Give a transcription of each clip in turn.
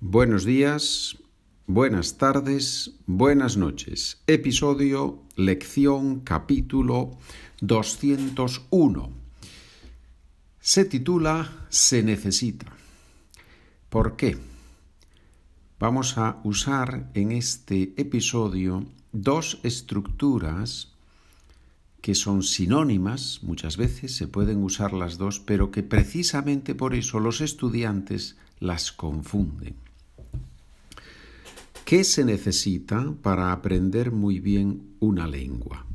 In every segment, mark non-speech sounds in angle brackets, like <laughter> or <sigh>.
Buenos días, buenas tardes, buenas noches. Episodio, lección, capítulo 201. Se titula Se necesita. ¿Por qué? Vamos a usar en este episodio dos estructuras que son sinónimas, muchas veces se pueden usar las dos, pero que precisamente por eso los estudiantes las confunden. ¿Qué se necesita para aprender muy bien una lengua?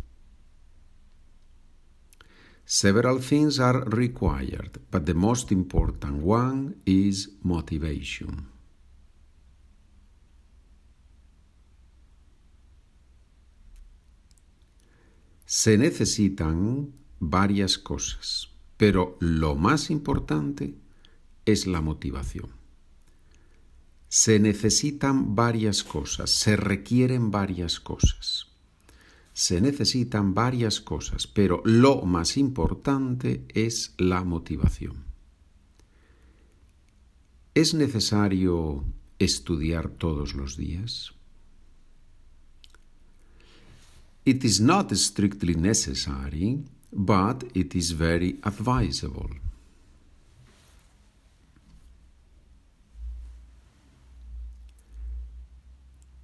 Several things are required, but the most important one is motivation. Se necesitan varias cosas, pero lo más importante es la motivación. Se necesitan varias cosas, se requieren varias cosas. Se necesitan varias cosas, pero lo más importante es la motivación. ¿Es necesario estudiar todos los días? It is not strictly necessary, but it is very advisable.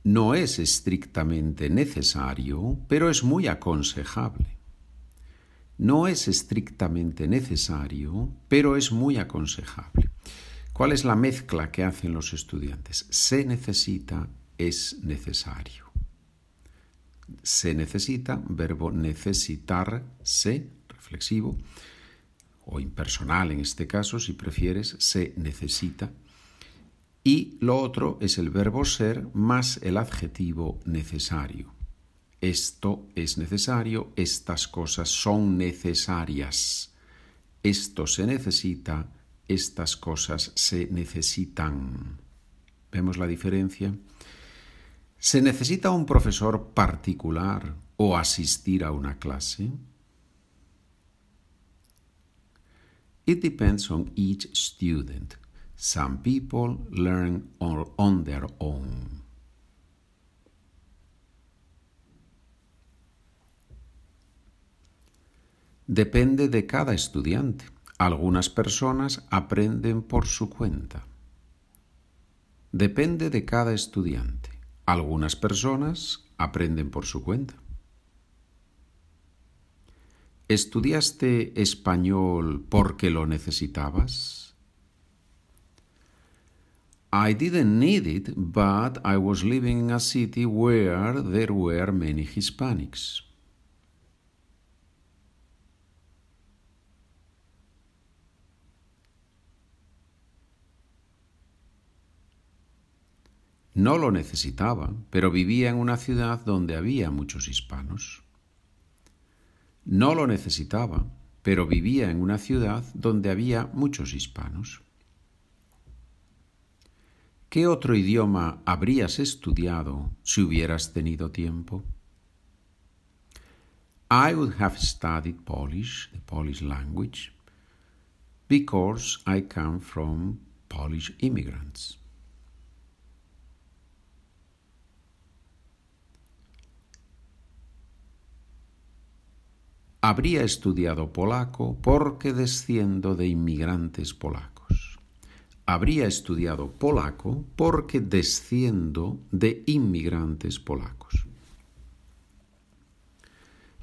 No es estrictamente necesario, pero es muy aconsejable. No es estrictamente necesario, pero es muy aconsejable. ¿Cuál es la mezcla que hacen los estudiantes? Se necesita, es necesario. Se necesita, verbo necesitar, se, reflexivo, o impersonal en este caso, si prefieres, se necesita y lo otro es el verbo ser más el adjetivo necesario. Esto es necesario, estas cosas son necesarias. Esto se necesita, estas cosas se necesitan. ¿Vemos la diferencia? ¿Se necesita un profesor particular o asistir a una clase? It depends on each student. Some people learn on their own. Depende de cada estudiante. Algunas personas aprenden por su cuenta. Depende de cada estudiante. Algunas personas aprenden por su cuenta. ¿Estudiaste español porque lo necesitabas? I didn't need it, but I was living in a city where there were many Hispanics. No lo necesitaba, pero vivía en una ciudad donde había muchos hispanos. No lo necesitaba, pero vivía en una ciudad donde había muchos hispanos. ¿Qué otro idioma habrías estudiado si hubieras tenido tiempo? I would have studied Polish, the Polish language, because I come from Polish immigrants. Habría estudiado polaco porque desciendo de inmigrantes polacos habría estudiado polaco porque desciendo de inmigrantes polacos.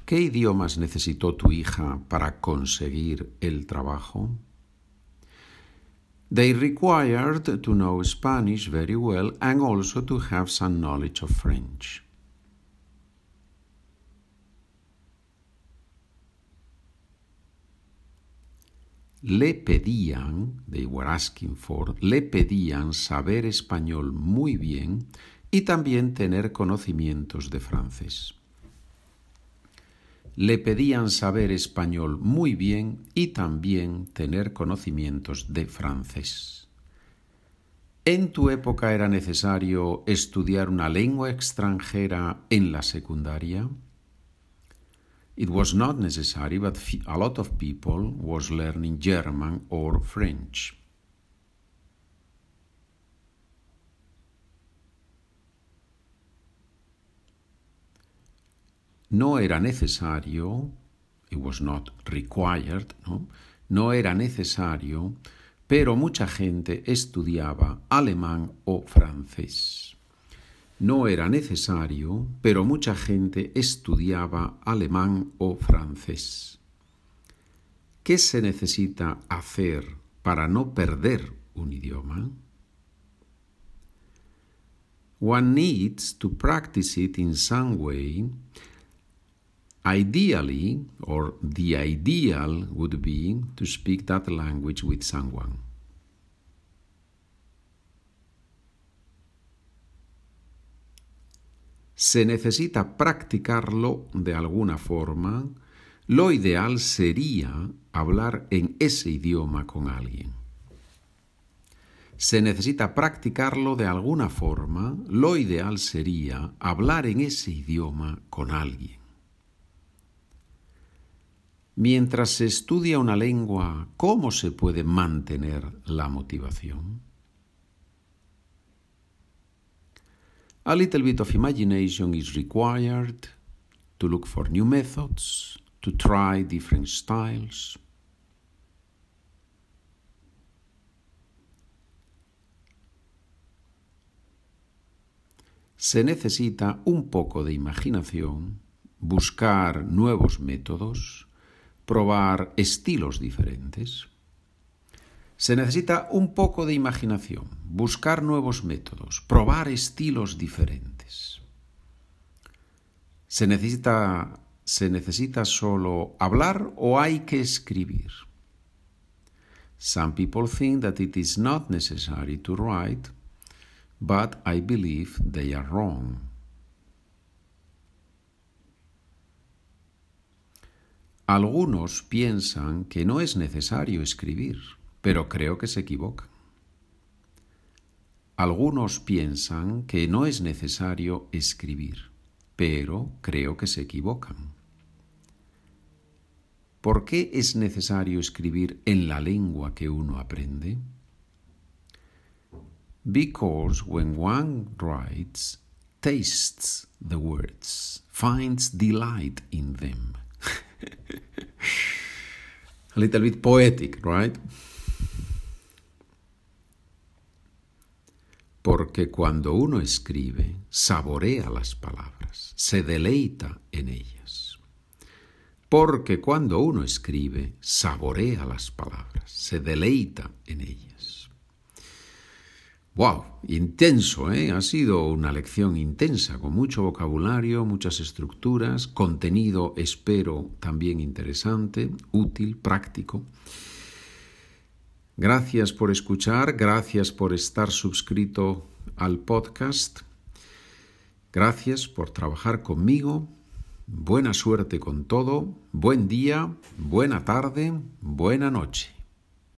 ¿Qué idiomas necesitó tu hija para conseguir el trabajo? They required to know Spanish very well and also to have some knowledge of French. Le pedían, they were asking for, le pedían saber español muy bien y también tener conocimientos de francés. Le pedían saber español muy bien y también tener conocimientos de francés. ¿En tu época era necesario estudiar una lengua extranjera en la secundaria? It was not necessary, but a lot of people was learning German or French. No era necesario, it was not required, no, no era necesario, pero mucha gente estudiaba alemán o francés. No era necesario, pero mucha gente estudiaba alemán o francés. ¿Qué se necesita hacer para no perder un idioma? One needs to practice it in some way. Ideally, or the ideal would be to speak that language with someone. Se necesita practicarlo de alguna forma. Lo ideal sería hablar en ese idioma con alguien. Se necesita practicarlo de alguna forma. Lo ideal sería hablar en ese idioma con alguien. Mientras se estudia una lengua, ¿cómo se puede mantener la motivación? A little bit of imagination is required to look for new methods, to try different styles. Se necesita un poco de imaginación, buscar nuevos métodos, probar estilos diferentes. Se necesita un poco de imaginación, buscar nuevos métodos, probar estilos diferentes. Se necesita, se necesita solo hablar o hay que escribir. Some people think that it is not necessary to write, but I believe they are wrong. Algunos piensan que no es necesario escribir pero creo que se equivocan. Algunos piensan que no es necesario escribir, pero creo que se equivocan. ¿Por qué es necesario escribir en la lengua que uno aprende? Because when one writes, tastes the words, finds delight in them. <laughs> A little bit poetic, right? Porque cuando uno escribe, saborea las palabras, se deleita en ellas. Porque cuando uno escribe, saborea las palabras, se deleita en ellas. ¡Wow! Intenso, ¿eh? Ha sido una lección intensa, con mucho vocabulario, muchas estructuras, contenido, espero, también interesante, útil, práctico. Gracias por escuchar, gracias por estar suscrito al podcast, gracias por trabajar conmigo, buena suerte con todo, buen día, buena tarde, buena noche.